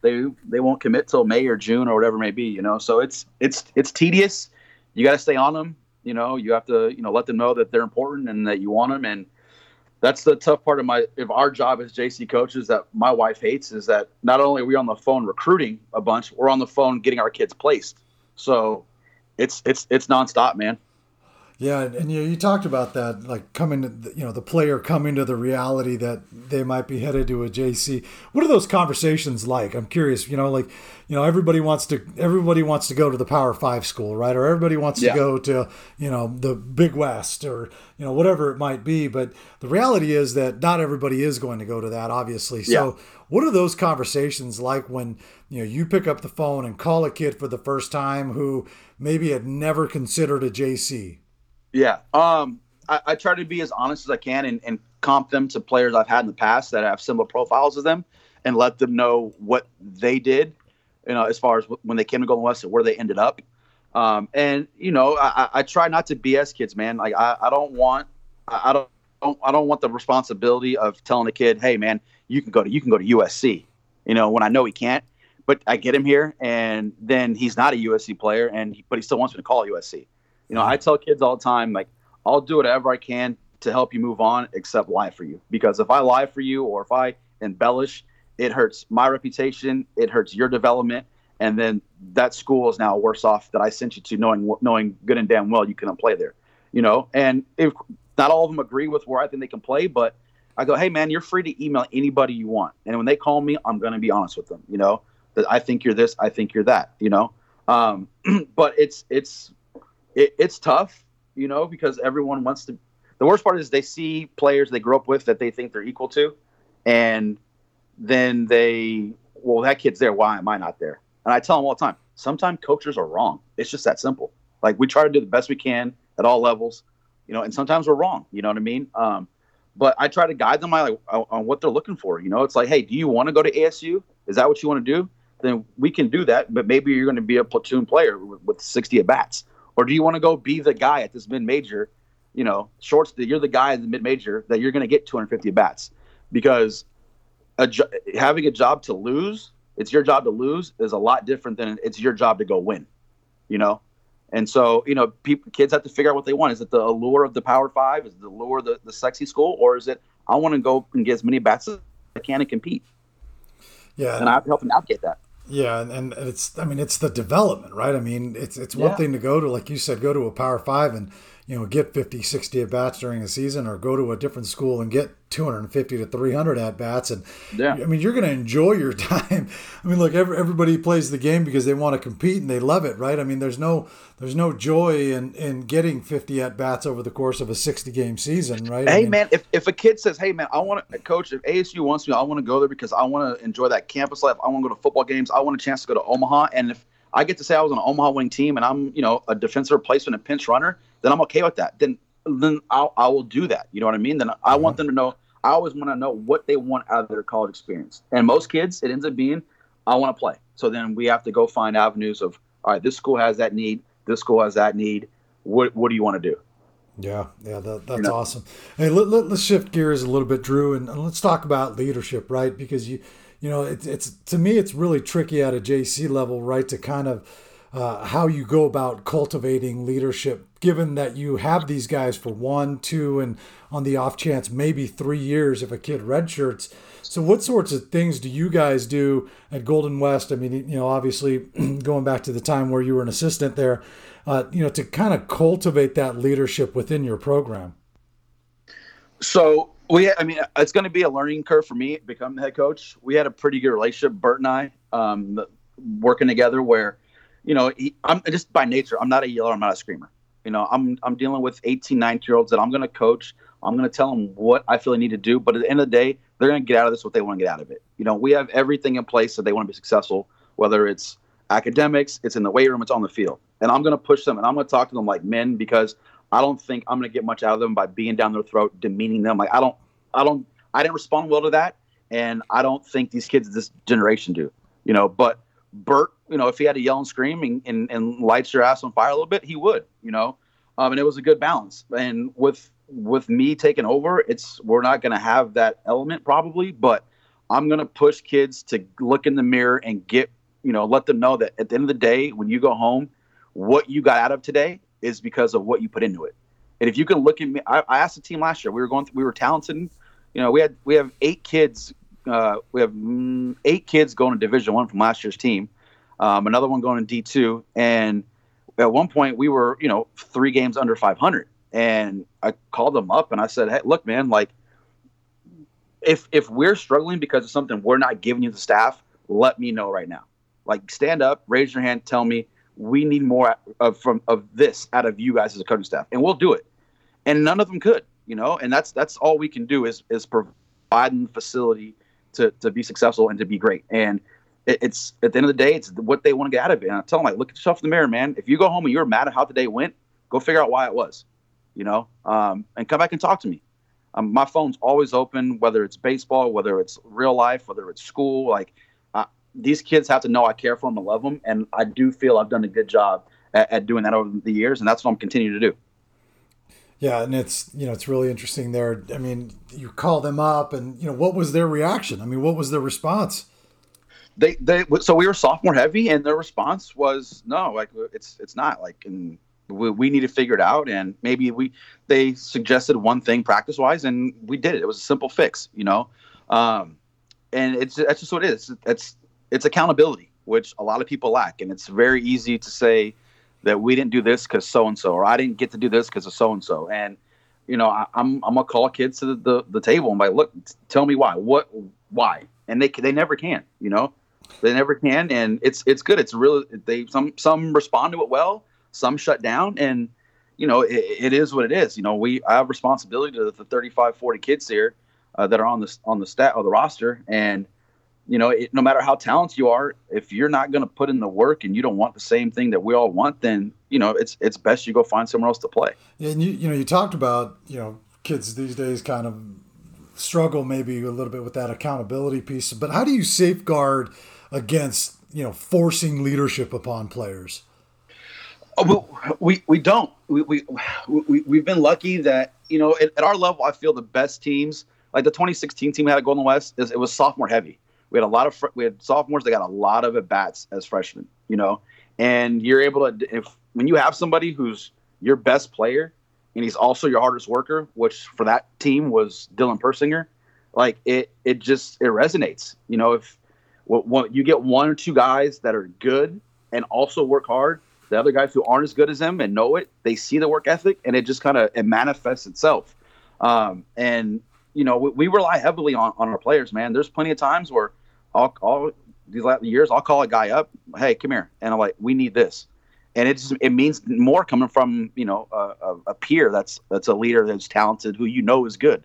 they they won't commit till May or June or whatever it may be. You know, so it's it's it's tedious. You got to stay on them. You know, you have to you know let them know that they're important and that you want them. And that's the tough part of my if our job as JC coaches that my wife hates is that not only are we on the phone recruiting a bunch, we're on the phone getting our kids placed. So it's it's it's nonstop, man. Yeah, and, and you, you talked about that, like coming, to, you know, the player coming to the reality that they might be headed to a JC. What are those conversations like? I'm curious. You know, like, you know, everybody wants to everybody wants to go to the Power Five school, right? Or everybody wants yeah. to go to, you know, the Big West or you know whatever it might be. But the reality is that not everybody is going to go to that, obviously. So, yeah. what are those conversations like when you know you pick up the phone and call a kid for the first time who maybe had never considered a JC? Yeah. Um, I, I, try to be as honest as I can and, and comp them to players I've had in the past that have similar profiles as them and let them know what they did, you know, as far as when they came to Golden West and where they ended up. Um, and you know, I, I, try not to BS kids, man. Like I, I don't want, I, I don't, I don't want the responsibility of telling a kid, "Hey, man, you can go to you can go to USC," you know, when I know he can't. But I get him here, and then he's not a USC player, and he, but he still wants me to call USC. You know, I tell kids all the time, like, I'll do whatever I can to help you move on, except lie for you. Because if I lie for you or if I embellish, it hurts my reputation, it hurts your development, and then that school is now worse off that I sent you to, knowing knowing good and damn well you couldn't play there. You know, and if not all of them agree with where I think they can play, but I go, hey man, you're free to email anybody you want, and when they call me, I'm going to be honest with them. You know, that I think you're this, I think you're that. You know, um, but it's it's it, it's tough, you know, because everyone wants to. The worst part is they see players they grew up with that they think they're equal to, and then they, well, that kid's there. Why am I not there? And I tell them all the time. Sometimes coaches are wrong. It's just that simple. Like we try to do the best we can at all levels, you know, and sometimes we're wrong. You know what I mean? Um, but I try to guide them on, on what they're looking for. You know, it's like, hey, do you want to go to ASU? Is that what you want to do? Then we can do that. But maybe you're going to be a platoon player with, with 60 at bats. Or do you want to go be the guy at this mid major? You know, shorts you're the guy in the mid major that you're going to get 250 bats because a jo- having a job to lose, it's your job to lose is a lot different than it's your job to go win. You know, and so you know, people, kids have to figure out what they want. Is it the allure of the Power Five? Is it the allure of the, the sexy school, or is it I want to go and get as many bats as I can and compete? Yeah, and I have to help them navigate that. Yeah, and, and it's I mean it's the development, right? I mean it's it's one yeah. thing to go to like you said go to a Power 5 and you know get 50 60 at bats during the season or go to a different school and get 250 to 300 at bats and yeah. I mean you're going to enjoy your time. I mean look every, everybody plays the game because they want to compete and they love it, right? I mean there's no there's no joy in in getting 50 at bats over the course of a 60 game season, right? Hey I mean, man, if, if a kid says, "Hey man, I want to coach if ASU wants me, I want to go there because I want to enjoy that campus life. I want to go to football games. I want a chance to go to Omaha and if I get to say I was on an Omaha winning team and I'm, you know, a defensive replacement and pinch runner, then I'm okay with that. Then then I'll, I will do that. You know what I mean? Then I want mm-hmm. them to know. I always want to know what they want out of their college experience. And most kids, it ends up being, I want to play. So then we have to go find avenues of, all right, this school has that need. This school has that need. What What do you want to do? Yeah, yeah, that, that's you know? awesome. Hey, let, let, us shift gears a little bit, Drew, and, and let's talk about leadership, right? Because you you know, it's, it's to me, it's really tricky at a JC level, right? To kind of uh, how you go about cultivating leadership, given that you have these guys for one, two, and on the off chance, maybe three years if a kid redshirts. So, what sorts of things do you guys do at Golden West? I mean, you know, obviously going back to the time where you were an assistant there, uh, you know, to kind of cultivate that leadership within your program. So, we, I mean, it's going to be a learning curve for me become the head coach. We had a pretty good relationship, Bert and I, um, working together. Where, you know, he, I'm just by nature, I'm not a yeller, I'm not a screamer. You know, I'm I'm dealing with 18, 19 year olds that I'm going to coach. I'm going to tell them what I feel they need to do. But at the end of the day, they're going to get out of this what they want to get out of it. You know, we have everything in place that they want to be successful, whether it's academics, it's in the weight room, it's on the field. And I'm going to push them and I'm going to talk to them like men because I don't think I'm going to get much out of them by being down their throat, demeaning them. Like I don't, I don't, I didn't respond well to that, and I don't think these kids of this generation do. You know, but Bert, you know, if he had to yell and scream and, and, and lights your ass on fire a little bit, he would. You know, um, and it was a good balance. And with with me taking over, it's we're not going to have that element probably, but I'm going to push kids to look in the mirror and get, you know, let them know that at the end of the day, when you go home, what you got out of today is because of what you put into it. And if you can look at me, I, I asked the team last year. We were going, we were talented. You know, we had we have eight kids. Uh, we have mm, eight kids going to Division One from last year's team. Um, another one going in D two, and at one point we were, you know, three games under 500. And I called them up and I said, Hey, look, man, like if if we're struggling because of something we're not giving you the staff, let me know right now. Like stand up, raise your hand, tell me we need more of from of this out of you guys as a coaching staff, and we'll do it. And none of them could, you know, and that's that's all we can do is is providing the facility to to be successful and to be great. And it, it's at the end of the day, it's what they want to get out of it. And I tell them like, look at yourself in the mirror, man. If you go home and you're mad at how the day went, go figure out why it was, you know, um, and come back and talk to me. Um, my phone's always open, whether it's baseball, whether it's real life, whether it's school. Like uh, these kids have to know I care for them and love them, and I do feel I've done a good job at, at doing that over the years, and that's what I'm continuing to do. Yeah, and it's you know it's really interesting there. I mean, you call them up, and you know what was their reaction? I mean, what was their response? They they so we were sophomore heavy, and their response was no, like it's it's not like and we, we need to figure it out and maybe we they suggested one thing practice wise and we did it it was a simple fix you know um, and it's that's just what it is it's it's accountability which a lot of people lack and it's very easy to say that we didn't do this because so and so or i didn't get to do this because of so and so and you know I, am I'm, I'm gonna call kids to the, the, the table and like look tell me why. What why? And they they never can you know? They never can and it's it's good. It's really they some some respond to it well some shut down and you know it, it is what it is. You know we I have responsibility to the 35 40 kids here uh, that are on the on the stat or the roster and you know it, no matter how talented you are if you're not going to put in the work and you don't want the same thing that we all want then you know it's it's best you go find somewhere else to play and you you know you talked about you know kids these days kind of struggle maybe a little bit with that accountability piece but how do you safeguard against you know forcing leadership upon players Oh, we we don't. We we we we've been lucky that you know at, at, our level, I feel the best teams like the 2016 team we had at Golden West is it was sophomore heavy. We had a lot of fr- we had sophomores that got a lot of at bats as freshmen. You know, and you're able to if when you have somebody who's your best player and he's also your hardest worker, which for that team was Dylan Persinger, like it it just it resonates. You know, if what you get one or two guys that are good and also work hard the other guys who aren't as good as them and know it, they see the work ethic, and it just kind of it manifests itself. Um, and you know, we, we, rely heavily on, on our players, man. There's plenty of times where I'll, I'll these last years I'll call a guy up, hey, come here, and I'm like, we need this, and it just mm-hmm. it means more coming from you know a, a peer that's that's a leader that's talented who you know is good,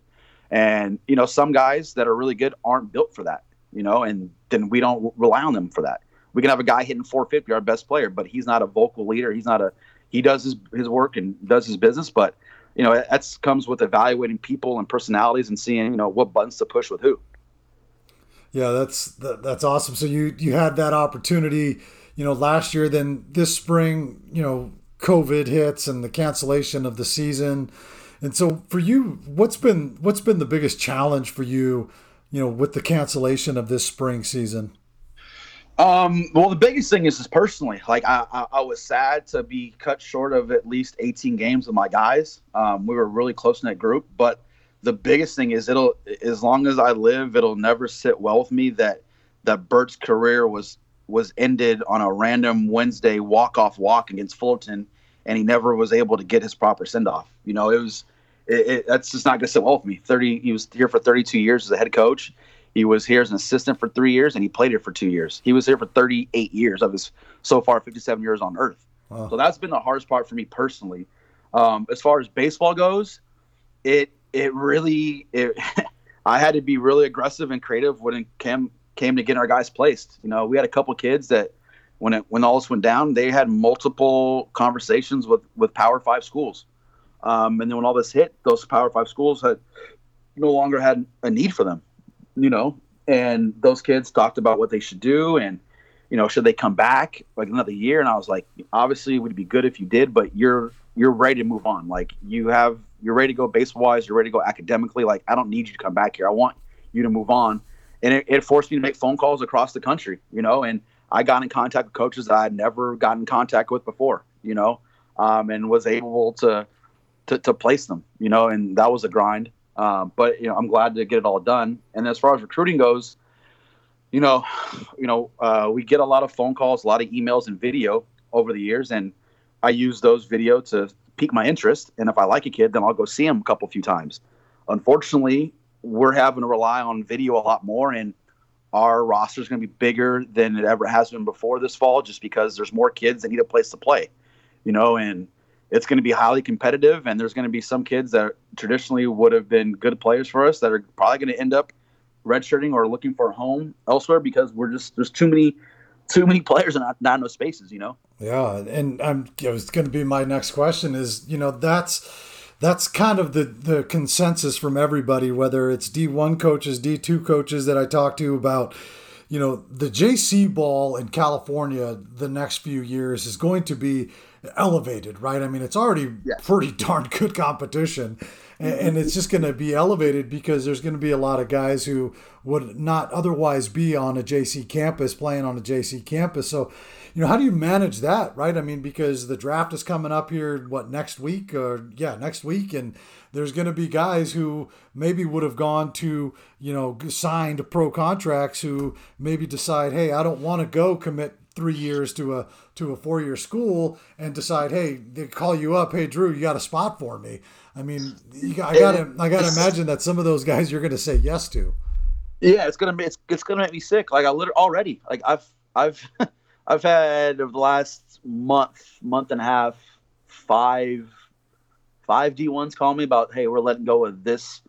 and you know some guys that are really good aren't built for that, you know, and then we don't rely on them for that. We can have a guy hitting 450, our best player, but he's not a vocal leader. He's not a he does his his work and does his business, but you know that comes with evaluating people and personalities and seeing you know what buttons to push with who. Yeah, that's that, that's awesome. So you you had that opportunity, you know, last year. Then this spring, you know, COVID hits and the cancellation of the season. And so for you, what's been what's been the biggest challenge for you, you know, with the cancellation of this spring season? Um, well, the biggest thing is, is personally, like I, I, I, was sad to be cut short of at least 18 games with my guys. Um, we were really close in that group, but the biggest thing is it'll, as long as I live, it'll never sit well with me that, that Bert's career was, was ended on a random Wednesday walk-off walk against Fullerton. And he never was able to get his proper send off. You know, it was, it, it, that's just not going to sit well with me. 30, he was here for 32 years as a head coach he was here as an assistant for three years, and he played here for two years. He was here for 38 years of his so far 57 years on Earth. Wow. So that's been the hardest part for me personally. Um, as far as baseball goes, it it really it, I had to be really aggressive and creative when it came came to getting our guys placed. You know, we had a couple kids that when it when all this went down, they had multiple conversations with with Power Five schools, um, and then when all this hit, those Power Five schools had no longer had a need for them you know, and those kids talked about what they should do and you know should they come back like another year? And i was like obviously it would be good if you did but you're you're ready to move on. Like you have you're ready to go baseball wise you're ready to go academically. Like i don't need you to come back here. I want you to move on. And it, it forced me to make phone calls across the country you know and i got in contact with coaches that i had never gotten in contact with before you know um, and was able to, to to place them you know and that was a grind. Um, but you know, I'm glad to get it all done. And as far as recruiting goes, you know, you know, uh, we get a lot of phone calls, a lot of emails, and video over the years, and I use those video to pique my interest, and if I like a kid, then I'll go see him a couple few times. Unfortunately, we're having to rely on video a lot more, and our roster is going to be bigger than it ever has been before this fall, just because there's more kids that need a place to play, you know, and it's going to be highly competitive, and there's going to be some kids that traditionally would have been good players for us that are probably going to end up redshirting or looking for a home elsewhere because we're just there's too many too many players and not, not enough spaces, you know. Yeah, and I'm it was going to be my next question is you know that's that's kind of the the consensus from everybody, whether it's D1 coaches, D2 coaches that I talk to about you know, the JC ball in California the next few years is going to be elevated, right? I mean, it's already yeah. pretty darn good competition, and, mm-hmm. and it's just going to be elevated because there's going to be a lot of guys who would not otherwise be on a JC campus playing on a JC campus. So, you know, how do you manage that, right? I mean, because the draft is coming up here, what next week? Or yeah, next week, and there's going to be guys who maybe would have gone to, you know, signed pro contracts who maybe decide, hey, I don't want to go commit three years to a to a four year school and decide, hey, they call you up, hey Drew, you got a spot for me. I mean, got, I gotta I gotta imagine that some of those guys you're gonna say yes to. Yeah, it's gonna be it's, it's gonna make me sick. Like I literally already like I've I've I've had over the last month month and a half five five D ones call me about hey we're letting go of this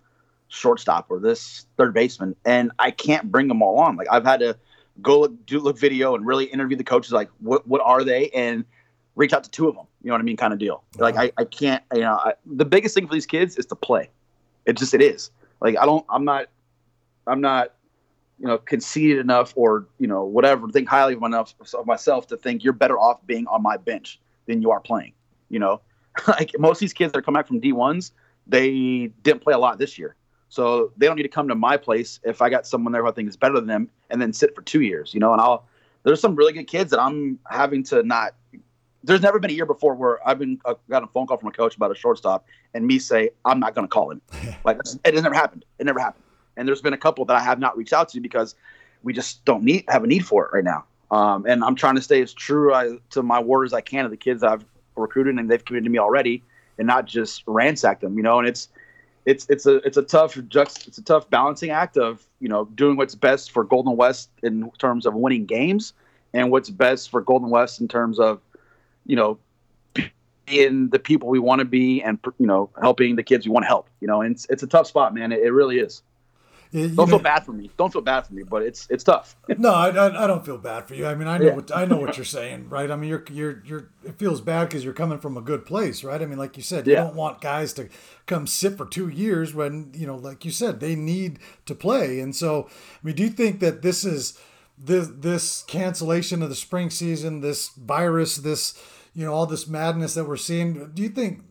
shortstop or this third baseman and I can't bring them all on. Like I've had to go look, do look video and really interview the coaches like what what are they? And reach out to two of them you know what i mean kind of deal like i, I can't you know I, the biggest thing for these kids is to play. It just it is. Like i don't i'm not i'm not you know conceited enough or you know whatever think highly of enough of myself to think you're better off being on my bench than you are playing you know like most of these kids that are coming back from d1s they didn't play a lot this year so they don't need to come to my place if I got someone there who I think is better than them and then sit for two years, you know. And I'll there's some really good kids that I'm having to not. There's never been a year before where I've been uh, got a phone call from a coach about a shortstop and me say I'm not going to call him. like it never happened. It never happened. And there's been a couple that I have not reached out to because we just don't need have a need for it right now. Um, and I'm trying to stay as true I, to my word as I can to the kids that I've recruited and they've committed to me already, and not just ransack them. You know, and it's it's it's a it's a tough just it's a tough balancing act of you know doing what's best for Golden West in terms of winning games and what's best for Golden West in terms of you know being the people we want to be and you know helping the kids we want to help. You know, and it's, it's a tough spot, man. It, it really is. You don't feel bad for me. Don't feel bad for me, but it's it's tough. no, I, I, I, don't feel bad for you. I mean, I know yeah. what I know what you're saying, right? I mean, you're you're you're. It feels bad because you're coming from a good place, right? I mean, like you said, you don't want guys to come sit for two years when you know, like you said, they need to play. And so, I mean, do you think that this is this this cancellation of the spring season, this virus, this you know, all this madness that we're seeing? Do you think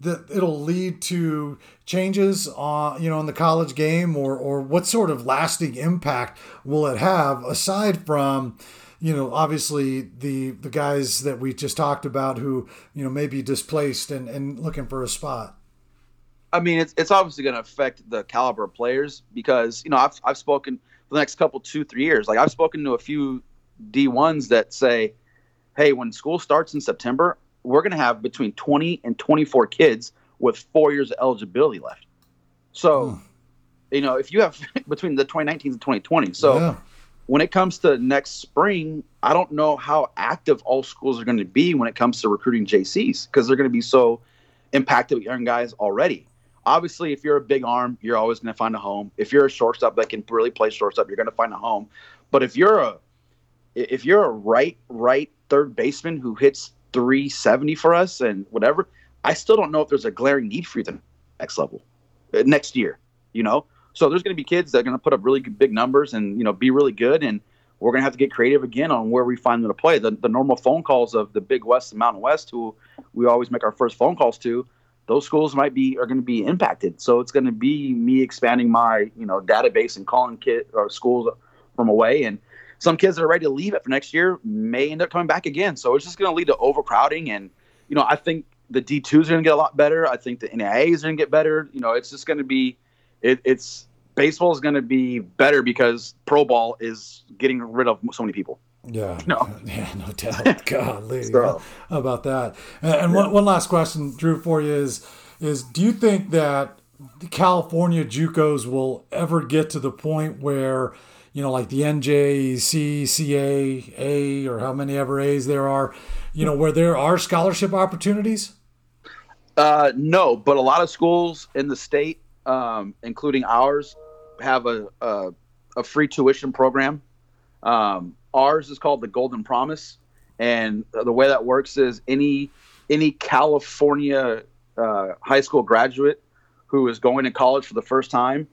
that it'll lead to changes on you know in the college game or or what sort of lasting impact will it have aside from you know obviously the the guys that we just talked about who you know may be displaced and and looking for a spot? I mean it's, it's obviously going to affect the caliber of players because you know i've, I've spoken for the next couple two three years. Like i've spoken to a few d1s that say hey when school starts in september we're going to have between 20 and 24 kids with four years of eligibility left. So, hmm. you know, if you have between the 2019s and 2020, so yeah. when it comes to next spring, I don't know how active all schools are going to be when it comes to recruiting JCs because they're going to be so impacted with young guys already. Obviously, if you're a big arm, you're always going to find a home. If you're a shortstop that can really play shortstop, you're going to find a home. But if you're a if you're a right right third baseman who hits 370 for us and whatever, I still don't know if there's a glaring need for you the next level uh, next year, you know? So there's going to be kids that are going to put up really big numbers and, you know, be really good. And we're going to have to get creative again on where we find them to play. The, the normal phone calls of the Big West and Mountain West, who we always make our first phone calls to, those schools might be are going to be impacted. So it's going to be me expanding my you know database and calling kid or schools from away, and some kids that are ready to leave it for next year may end up coming back again. So it's just going to lead to overcrowding. And, you know, I think the D2s are going to get a lot better. I think the NAIAs are going to get better. You know, it's just going to be, it, it's, baseball is going to be better because pro ball is getting rid of so many people. Yeah, no, yeah, no doubt. Godly, so. how about that? And, and one, one last question, Drew, for you is is do you think that the California JUCOs will ever get to the point where you know, like the NJC, CA, A, or how many ever A's there are, you know, where there are scholarship opportunities? Uh, no, but a lot of schools in the state, um, including ours, have a, a, a free tuition program. Um, ours is called the Golden Promise, and the way that works is any any California uh, high school graduate who is going to college for the first time,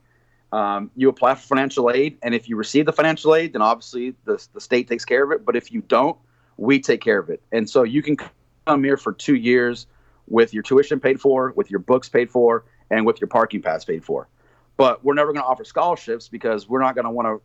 um, you apply for financial aid, and if you receive the financial aid, then obviously the the state takes care of it. But if you don't, we take care of it, and so you can come here for two years with your tuition paid for, with your books paid for, and with your parking pass paid for. But we're never going to offer scholarships because we're not going to want to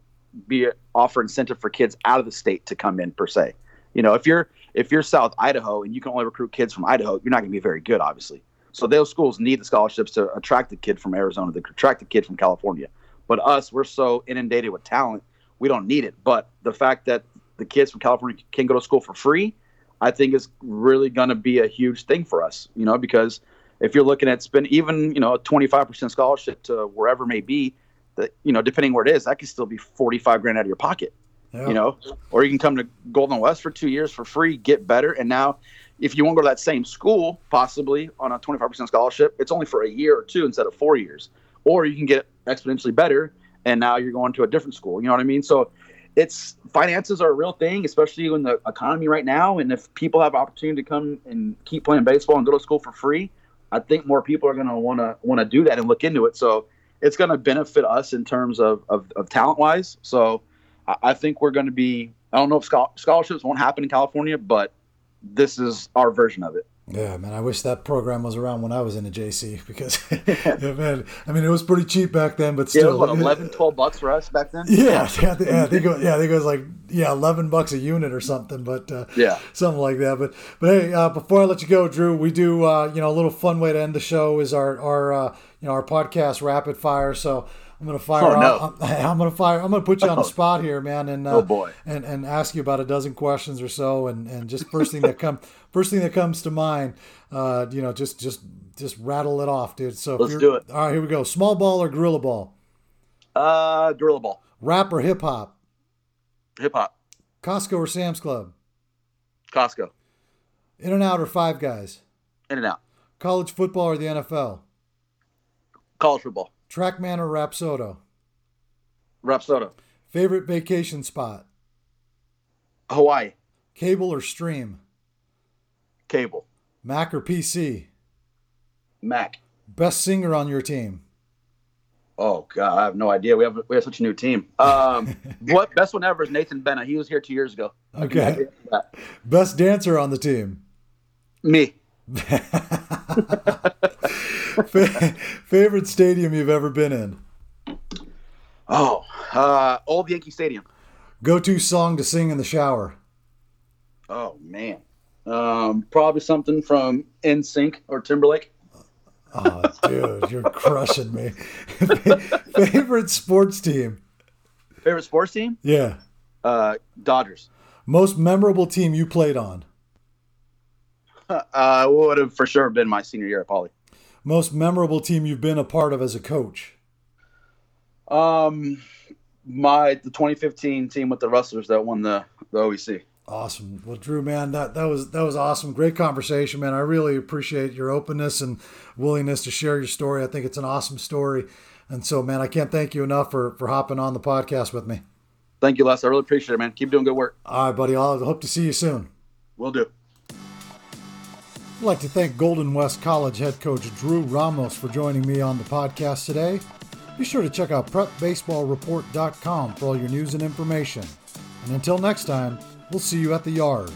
be offer incentive for kids out of the state to come in per se. You know, if you're if you're South Idaho and you can only recruit kids from Idaho, you're not going to be very good, obviously. So those schools need the scholarships to attract the kid from Arizona, to attract the kid from California. But us, we're so inundated with talent, we don't need it. But the fact that the kids from California can go to school for free I think is really going to be a huge thing for us, you know, because if you're looking at spend even, you know, a 25% scholarship to wherever may be, that, you know, depending where it is, that could still be 45 grand out of your pocket, yeah. you know, or you can come to Golden West for two years for free, get better. And now if you want to go to that same school, possibly on a 25% scholarship, it's only for a year or two instead of four years, or you can get exponentially better. And now you're going to a different school. You know what I mean? So it's finances are a real thing, especially in the economy right now. And if people have opportunity to come and keep playing baseball and go to school for free, I think more people are going to want to want to do that and look into it. So it's going to benefit us in terms of, of, of talent wise. So I, I think we're going to be. I don't know if scholarships won't happen in California, but this is our version of it. Yeah, man, I wish that program was around when I was in a JC because, yeah, man, I mean, it was pretty cheap back then, but still. Yeah, what, 11, 12 bucks for us back then? Yeah, yeah, yeah, I think it was, yeah, I think it was like, yeah, 11 bucks a unit or something, but uh, yeah, something like that. But, but hey, uh, before I let you go, Drew, we do, uh, you know, a little fun way to end the show is our, our, uh, you know, our podcast rapid fire. So, I'm gonna fire. Oh, no. I'm, I'm, gonna fire. I'm gonna put you on the spot here, man, and uh, oh boy, and and ask you about a dozen questions or so, and and just first thing that come first thing that comes to mind, uh, you know, just just just rattle it off, dude. So let's do it. All right, here we go. Small ball or gorilla ball? Uh, gorilla ball. Rap or hip hop? Hip hop. Costco or Sam's Club? Costco. In and out or Five Guys? In and out. College football or the NFL? College football. Trackman or Rapsodo? Rapsodo. Favorite vacation spot? Hawaii. Cable or stream? Cable. Mac or PC? Mac. Best singer on your team? Oh God, I have no idea. We have we have such a new team. Um, what best one ever is Nathan Bennett. He was here two years ago. Okay. Best dancer on the team? Me. Favorite stadium you've ever been in? Oh, uh, Old Yankee Stadium. Go to song to sing in the shower? Oh man, um, probably something from NSYNC or Timberlake. Oh, dude, you're crushing me. Favorite sports team? Favorite sports team? Yeah. Uh, Dodgers. Most memorable team you played on? Uh, would have for sure been my senior year at Poly. Most memorable team you've been a part of as a coach? Um, my the 2015 team with the Rustlers that won the the OEC. Awesome. Well, Drew, man, that, that was that was awesome. Great conversation, man. I really appreciate your openness and willingness to share your story. I think it's an awesome story. And so, man, I can't thank you enough for for hopping on the podcast with me. Thank you, Les. I really appreciate it, man. Keep doing good work. All right, buddy. I'll hope to see you soon. Will do. I'd like to thank Golden West College head coach Drew Ramos for joining me on the podcast today. Be sure to check out prepbaseballreport.com for all your news and information. And until next time, We'll see you at the yard.